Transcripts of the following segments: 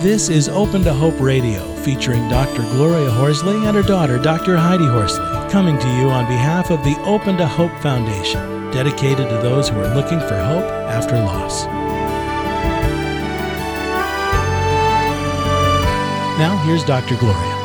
This is Open to Hope Radio, featuring Dr. Gloria Horsley and her daughter, Dr. Heidi Horsley, coming to you on behalf of the Open to Hope Foundation, dedicated to those who are looking for hope after loss. Now, here's Dr. Gloria.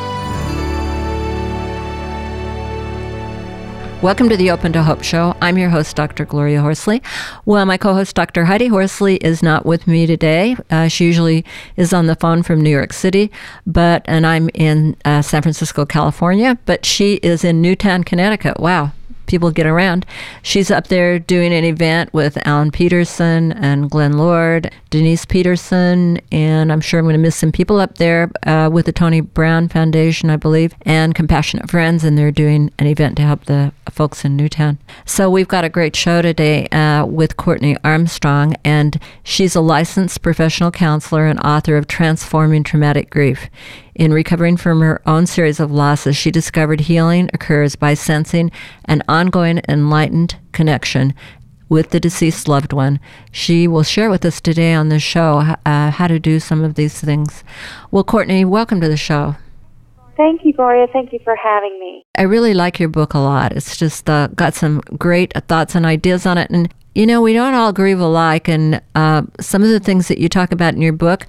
Welcome to the Open to Hope Show. I'm your host, Dr. Gloria Horsley. Well, my co host, Dr. Heidi Horsley, is not with me today. Uh, she usually is on the phone from New York City, but and I'm in uh, San Francisco, California, but she is in Newtown, Connecticut. Wow, people get around. She's up there doing an event with Alan Peterson and Glenn Lord, Denise Peterson, and I'm sure I'm going to miss some people up there uh, with the Tony Brown Foundation, I believe, and Compassionate Friends, and they're doing an event to help the folks in Newtown. So we've got a great show today uh, with Courtney Armstrong, and she's a licensed professional counselor and author of Transforming Traumatic Grief. In recovering from her own series of losses, she discovered healing occurs by sensing an ongoing enlightened connection with the deceased loved one. She will share with us today on the show uh, how to do some of these things. Well, Courtney, welcome to the show. Thank you, Gloria. Thank you for having me. I really like your book a lot. It's just uh, got some great thoughts and ideas on it. And, you know, we don't all grieve alike. And uh, some of the things that you talk about in your book,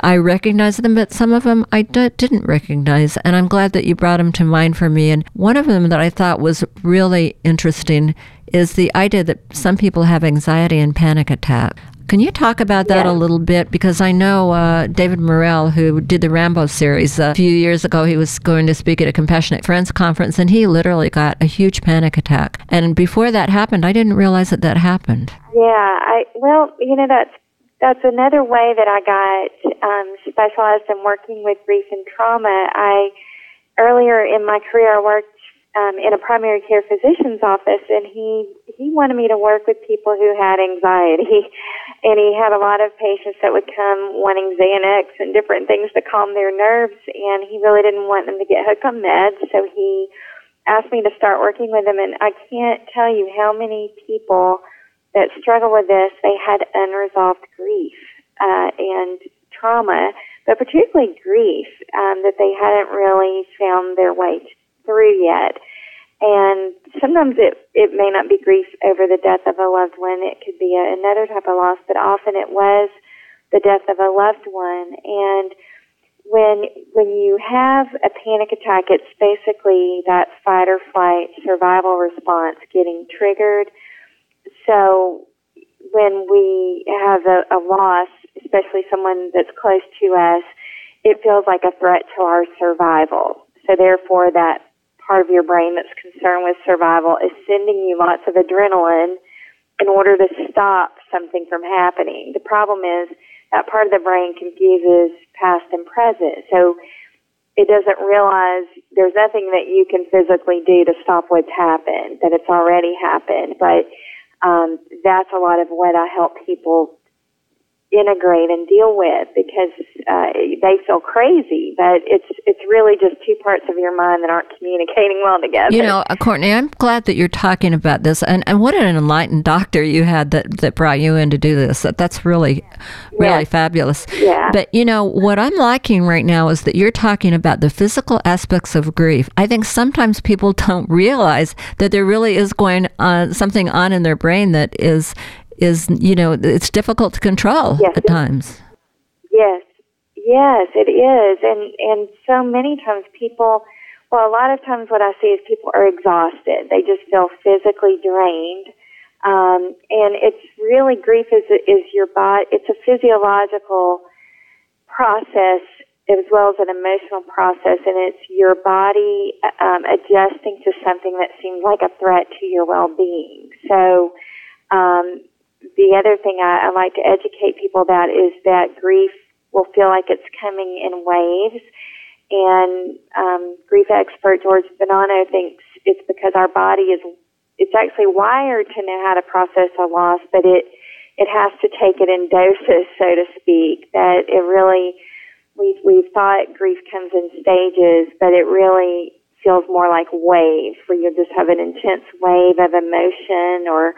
I recognize them, but some of them I d- didn't recognize. And I'm glad that you brought them to mind for me. And one of them that I thought was really interesting is the idea that some people have anxiety and panic attack. Can you talk about that yes. a little bit? Because I know uh, David Morrell, who did the Rambo series uh, a few years ago, he was going to speak at a Compassionate Friends conference and he literally got a huge panic attack. And before that happened, I didn't realize that that happened. Yeah, I well, you know that's that's another way that I got um, specialized in working with grief and trauma. I earlier in my career I worked um, in a primary care physician's office, and he he wanted me to work with people who had anxiety, and he had a lot of patients that would come wanting Xanax and different things to calm their nerves, and he really didn't want them to get hooked on meds, so he asked me to start working with them, and I can't tell you how many people that struggle with this they had unresolved grief uh, and trauma, but particularly grief um, that they hadn't really found their way through yet. And sometimes it, it may not be grief over the death of a loved one. It could be a, another type of loss, but often it was the death of a loved one. And when, when you have a panic attack, it's basically that fight or flight survival response getting triggered. So when we have a, a loss, especially someone that's close to us, it feels like a threat to our survival. So therefore that part of your brain that's concerned with survival is sending you lots of adrenaline in order to stop something from happening. The problem is that part of the brain confuses past and present. So it doesn't realize there's nothing that you can physically do to stop what's happened, that it's already happened. But um, that's a lot of what I help people integrate and deal with because uh, they feel crazy, but it's it's really just two parts of your mind that aren't communicating well together. You know, uh, Courtney, I'm glad that you're talking about this, and, and what an enlightened doctor you had that that brought you in to do this. That that's really really fabulous. Yeah. But you know what I'm liking right now is that you're talking about the physical aspects of grief. I think sometimes people don't realize that there really is going on something on in their brain that is is you know it's difficult to control Yes, at times. Yes, yes, it is, and and so many times people. Well, a lot of times what I see is people are exhausted. They just feel physically drained, um, and it's really grief is is your body. It's a physiological process as well as an emotional process, and it's your body um, adjusting to something that seems like a threat to your well-being. So. Um, the other thing I, I like to educate people about is that grief will feel like it's coming in waves. And um, grief expert George Bonanno thinks it's because our body is it's actually wired to know how to process a loss, but it it has to take it in doses, so to speak. That it really we we thought grief comes in stages, but it really feels more like waves, where you'll just have an intense wave of emotion or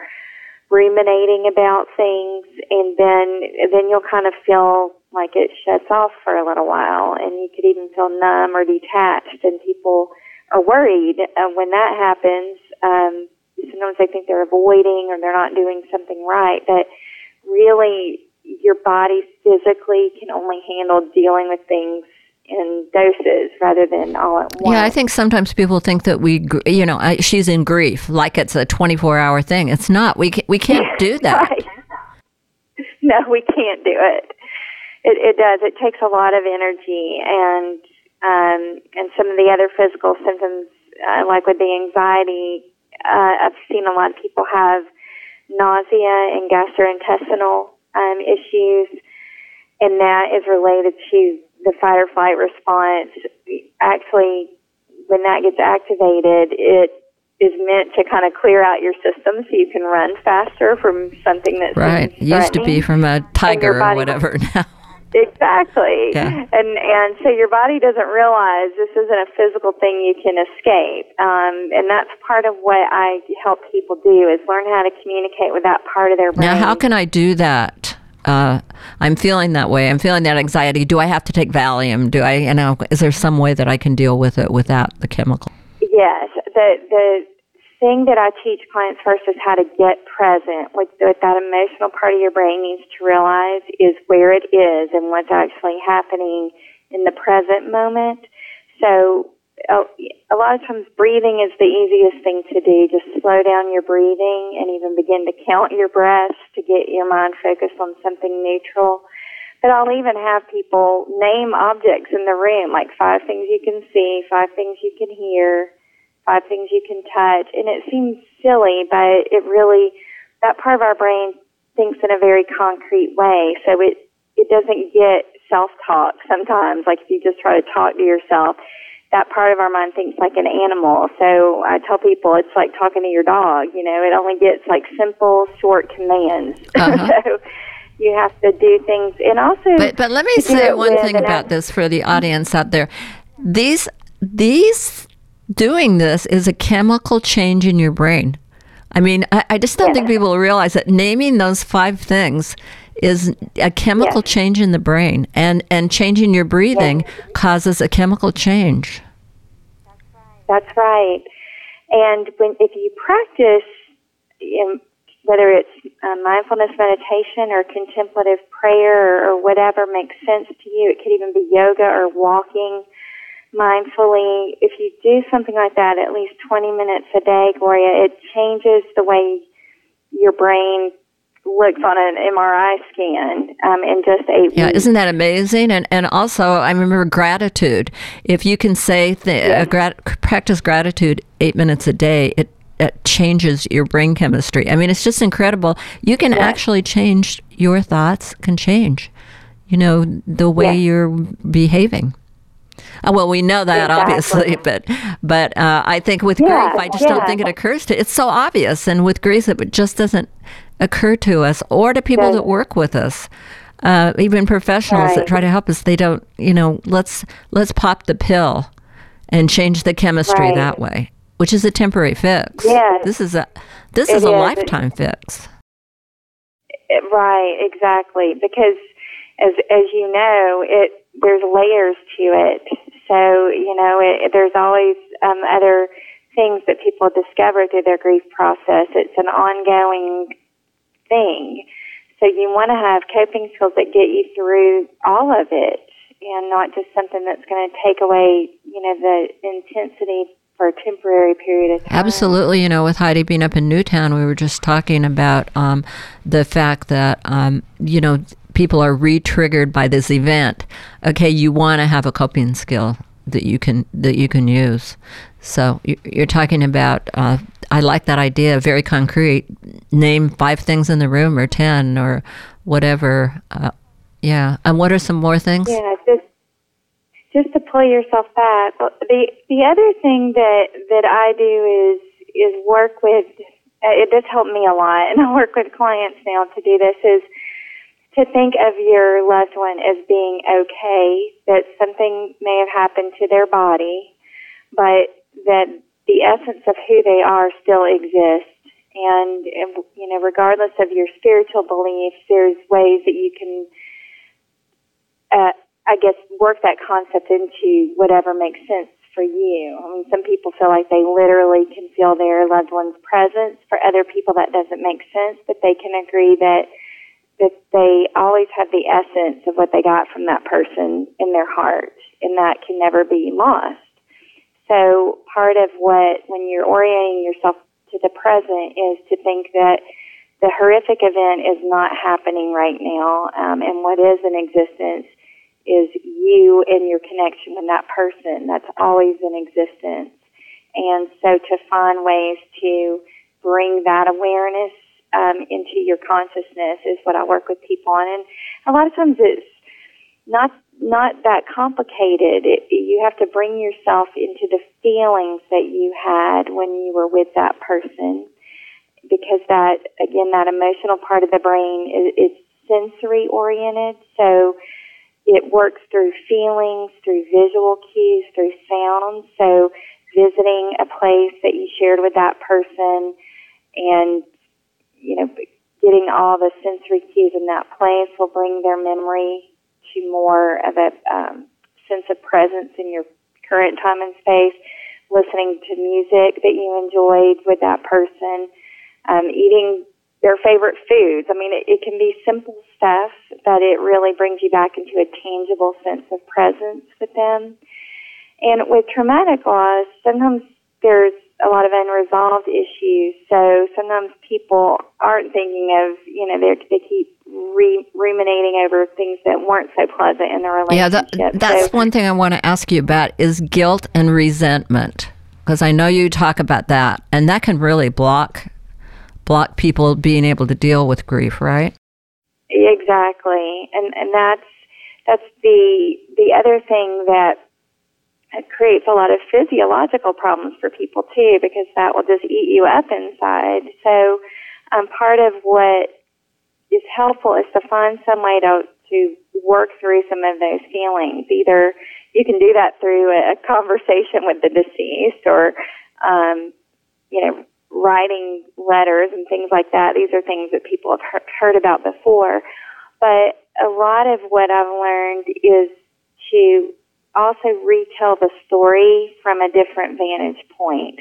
ruminating about things, and then then you'll kind of feel like it shuts off for a little while, and you could even feel numb or detached, and people are worried uh, when that happens. Um, sometimes they think they're avoiding or they're not doing something right, but really your body physically can only handle dealing with things in doses rather than all at once. Yeah, I think sometimes people think that we, you know, she's in grief, like it's a 24 hour thing. It's not. We, we can't do that. right. No, we can't do it. It, it does. It takes a lot of energy and, um, and some of the other physical symptoms, uh, like with the anxiety, uh, I've seen a lot of people have nausea and gastrointestinal um, issues, and that is related to the fight or flight response. Actually, when that gets activated, it is meant to kind of clear out your system so you can run faster from something that's right. Used to be from a tiger or whatever now. Exactly. Yeah. And and so your body doesn't realize this isn't a physical thing you can escape. Um, and that's part of what I help people do is learn how to communicate with that part of their brain. Now, how can I do that? Uh, I'm feeling that way. I'm feeling that anxiety. Do I have to take Valium? Do I, you know, is there some way that I can deal with it without the chemical? Yes. The the thing that I teach clients first is how to get present. What, what that emotional part of your brain needs to realize is where it is and what's actually happening in the present moment. So a, lot of times breathing is the easiest thing to do. Just slow down your breathing and even begin to count your breaths to get your mind focused on something neutral. But I'll even have people name objects in the room, like five things you can see, five things you can hear, five things you can touch. And it seems silly, but it really, that part of our brain thinks in a very concrete way. So it, it doesn't get self-talk sometimes, like if you just try to talk to yourself. That part of our mind thinks like an animal. So I tell people it's like talking to your dog. You know, it only gets like simple, short commands. Uh-huh. so you have to do things, and also. But but let me say one thing about this for the audience out there. These these doing this is a chemical change in your brain. I mean, I, I just don't think people realize that naming those five things is a chemical change in the brain, and and changing your breathing causes a chemical change. That's right. And when if you practice, in, whether it's uh, mindfulness meditation or contemplative prayer or, or whatever makes sense to you, it could even be yoga or walking mindfully, if you do something like that at least 20 minutes a day, Gloria, it changes the way your brain looks on an MRI scan um, in just eight yeah, weeks. isn't that amazing? And and also, I remember gratitude. If you can say th- yes. grat- practice gratitude eight minutes a day, it it changes your brain chemistry. I mean, it's just incredible. You can yes. actually change your thoughts. Can change, you know, the way yes. you're behaving. Uh, well, we know that exactly. obviously, but but uh, I think with yeah, grief, I just yeah. don't think it occurs to. It's so obvious, and with grief, it just doesn't occur to us or to people that work with us. Uh, even professionals right. that try to help us, they don't. You know, let's let's pop the pill and change the chemistry right. that way, which is a temporary fix. This is a this is, is a lifetime fix. Right, exactly. Because as as you know, it there's layers to it. So you know, it, there's always um, other things that people discover through their grief process. It's an ongoing thing. So you want to have coping skills that get you through all of it, and not just something that's going to take away, you know, the intensity for a temporary period of time. Absolutely. You know, with Heidi being up in Newtown, we were just talking about um, the fact that, um, you know, people are re-triggered by this event, okay, you want to have a coping skill that you can that you can use. So you're talking about. Uh, I like that idea. Very concrete. Name five things in the room, or ten, or whatever. Uh, yeah. And what are some more things? Yeah, just just to pull yourself back. The the other thing that that I do is is work with. Uh, it does help me a lot, and I work with clients now to do this. Is to think of your loved one as being okay, that something may have happened to their body, but that the essence of who they are still exists And, you know, regardless of your spiritual beliefs, there's ways that you can, uh, I guess, work that concept into whatever makes sense for you. I mean, some people feel like they literally can feel their loved one's presence. For other people, that doesn't make sense, but they can agree that that they always have the essence of what they got from that person in their heart, and that can never be lost. So, part of what when you're orienting yourself to the present is to think that the horrific event is not happening right now, um, and what is in existence is you and your connection with that person. That's always in existence. And so to find ways to bring that awareness um, into your consciousness is what I work with people on. And a lot of times it's not not that complicated. It, you have to bring yourself into the feelings that you had when you were with that person, because that again, that emotional part of the brain is, is sensory oriented. So it works through feelings, through visual cues, through sounds. So visiting a place that you shared with that person and, you know, getting all the sensory cues in that place will bring their memory to more of a um, sense of presence in your current time and space. Listening to music that you enjoyed with that person, um, eating their favorite foods. I mean, it, it can be simple stuff, but it really brings you back into a tangible sense of presence with them. And with traumatic loss, sometimes there's a lot of unresolved issues. So sometimes people aren't thinking of, you know, they keep re- ruminating over things that weren't so pleasant in the relationship. Yeah, that, that's so, one thing I want to ask you about is guilt and resentment. Because I know you talk about that, and that can really block block people being able to deal with grief, right? Exactly, and and that's that's the the other thing that creates a lot of physiological problems for people too, because that will just eat you up inside. So, um, part of what is helpful is to find some way to to work through some of those feelings. Either you can do that through a, a conversation with the deceased, or um, you know, writing letters and things like that. These are things that people have heard about before. But a lot of what I've learned is to also retell the story from a different vantage point.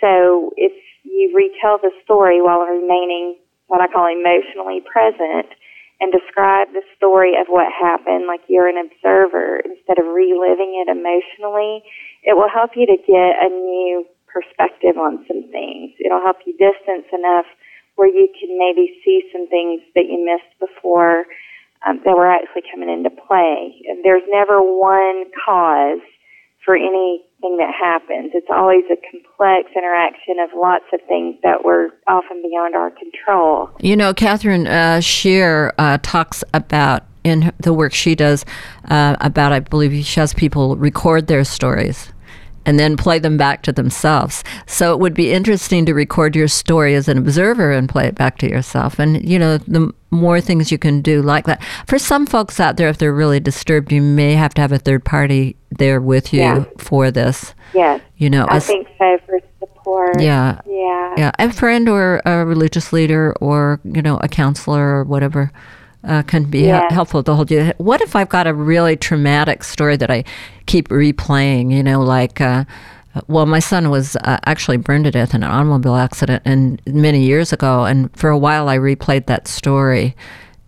So if you retell the story while remaining what I call emotionally present and describe the story of what happened like you're an observer instead of reliving it emotionally, it will help you to get a new perspective on some things. It'll help you distance enough where you can maybe see some things that you missed before um, that were actually coming into play. There's never one cause for anything that happens. It's always a complex interaction of lots of things that were often beyond our control. You know, Katherine uh, Shear uh, talks about in the work she does uh, about, I believe she has people record their stories and then play them back to themselves. So it would be interesting to record your story as an observer and play it back to yourself. And, you know, the more things you can do like that. For some folks out there, if they're really disturbed, you may have to have a third party there with you yeah. for this. Yes. You know, I think so for support. Yeah. Yeah. Yeah. A friend or a religious leader or, you know, a counselor or whatever uh, can be yes. helpful to hold you. What if I've got a really traumatic story that I keep replaying? You know, like. Uh, well, my son was uh, actually burned to death in an automobile accident, and many years ago. And for a while, I replayed that story,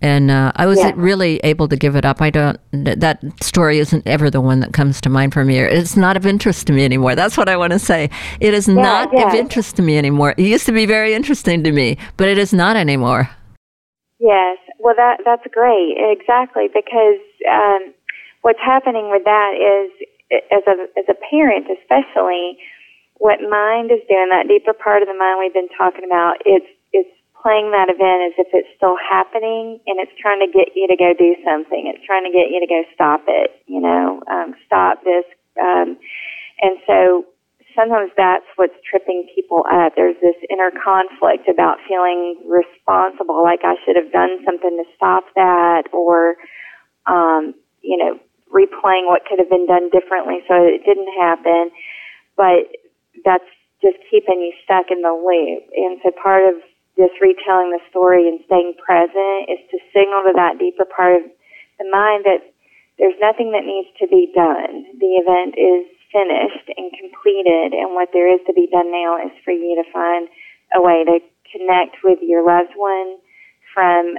and uh, I was yeah. really able to give it up. I don't. That story isn't ever the one that comes to mind for me. It's not of interest to me anymore. That's what I want to say. It is yeah, not yeah. of interest to me anymore. It used to be very interesting to me, but it is not anymore. Yes, well, that that's great. Exactly, because um, what's happening with that is, as a as a parent, especially, what mind is doing, that deeper part of the mind we've been talking about, it's it's playing that event as if it's still happening, and it's trying to get you to go do something. It's trying to get you to go stop it. You know, um, stop this. Um, and so sometimes that's what's tripping people up. There's this inner conflict about feeling responsible, like I should have done something to stop that, or, um, you know, replaying what could have been done differently so it didn't happen. But that's just keeping you stuck in the loop. And so part of just retelling the story and staying present is to signal to that deeper part of the mind that there's nothing that needs to be done. The event is finished and completed, and what there is to be done now is for you to find a way to connect with your loved one from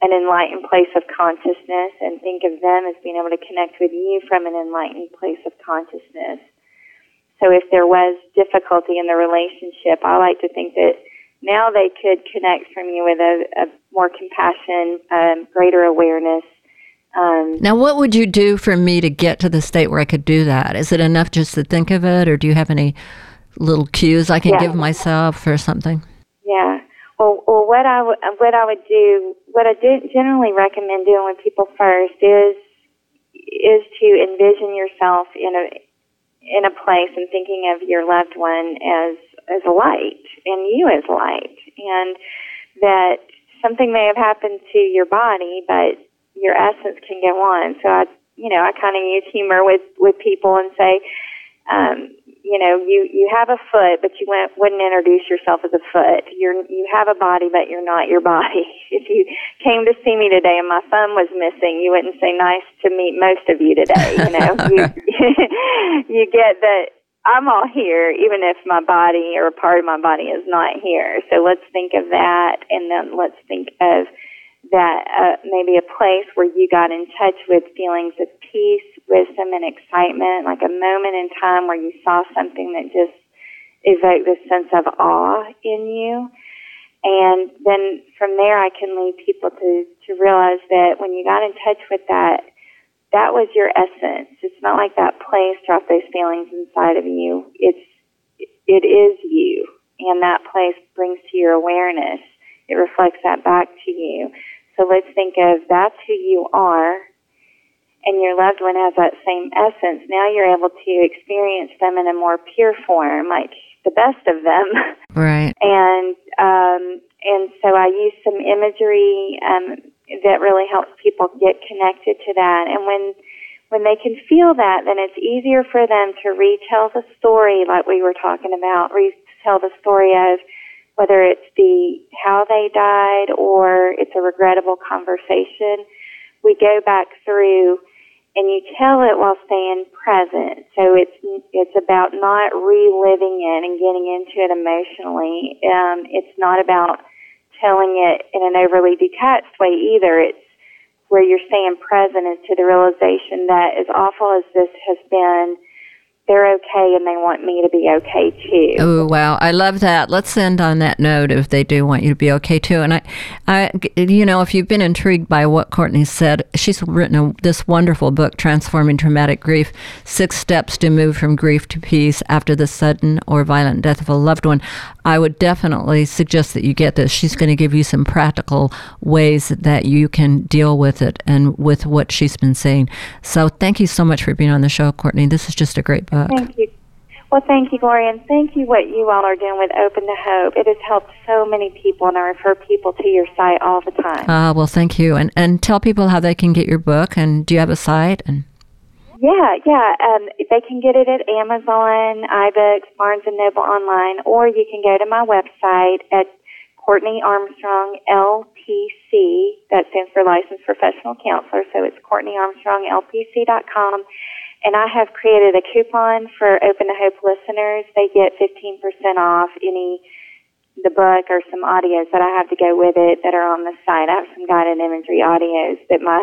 an enlightened place of consciousness and think of them as being able to connect with you from an enlightened place of consciousness. So if there was difficulty in the relationship, I like to think that now they could connect from you with a, a more compassion, um, greater awareness. Um, now, what would you do for me to get to the state where I could do that? Is it enough just to think of it, or do you have any little cues I can yeah. give myself or something? Yeah. Well, well, what I w- what I would do, what I do generally recommend doing with people first is is to envision yourself in a in a place and thinking of your loved one as as a light and you as light and that something may have happened to your body but your essence can go on so i you know i kind of use humor with with people and say um you know, you you have a foot, but you went, wouldn't introduce yourself as a foot. You're you have a body, but you're not your body. If you came to see me today and my thumb was missing, you wouldn't say nice to meet most of you today. You know, you you get that I'm all here, even if my body or a part of my body is not here. So let's think of that, and then let's think of that uh, maybe a place where you got in touch with feelings of peace, wisdom, and excitement, like a moment in time where you saw something that just evoked this sense of awe in you. And then from there, I can lead people to, to realize that when you got in touch with that, that was your essence. It's not like that place dropped those feelings inside of you. It's, it is you. And that place brings to your awareness. It reflects that back to you. So let's think of that's who you are and your loved one has that same essence, now you're able to experience them in a more pure form, like the best of them. Right. And um, and so I use some imagery um, that really helps people get connected to that. And when when they can feel that, then it's easier for them to retell the story, like we were talking about, retell the story of whether it's the how they died or it's a regrettable conversation. We go back through and you tell it while staying present. So it's it's about not reliving it and getting into it emotionally. Um, it's not about telling it in an overly detached way either. It's where you're staying present is to the realization that as awful as this has been, they're okay and they want me to be okay too. Oh wow, I love that. Let's end on that note if they do want you to be okay too. And I, I, you know, if you've been intrigued by what Courtney said, she's written a, this wonderful book, Transforming Traumatic Grief: Six Steps to Move from Grief to Peace After the Sudden or Violent Death of a Loved One. I would definitely suggest that you get this. She's going to give you some practical ways that you can deal with it and with what she's been saying. So thank you so much for being on the show, Courtney. This is just a great book. Thank you. Well, thank you, Gloria, and thank you what you all are doing with Open to Hope. It has helped so many people, and I refer people to your site all the time. Ah, uh, well, thank you, and and tell people how they can get your book. And do you have a site? And yeah, yeah, um, they can get it at Amazon, iBooks, Barnes and Noble online, or you can go to my website at Courtney Armstrong LPC. That stands for Licensed Professional Counselor, so it's CourtneyArmstrongLPC.com and I have created a coupon for Open to Hope listeners. They get 15% off any the book or some audios that I have to go with it that are on the site. I have some guided imagery audios that my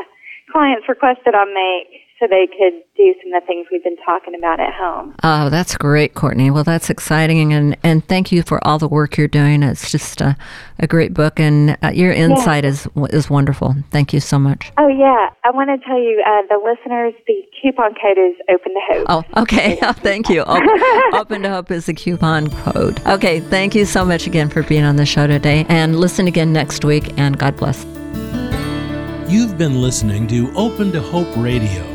clients requested I make so they could do some of the things we've been talking about at home. Oh, that's great, Courtney. Well, that's exciting, and and thank you for all the work you're doing. It's just a, a great book, and uh, your insight yeah. is is wonderful. Thank you so much. Oh yeah, I want to tell you, uh, the listeners, the coupon code is Open to Hope. Oh, okay. Oh, thank you. Open, open to Hope is the coupon code. Okay, thank you so much again for being on the show today, and listen again next week. And God bless. You've been listening to Open to Hope Radio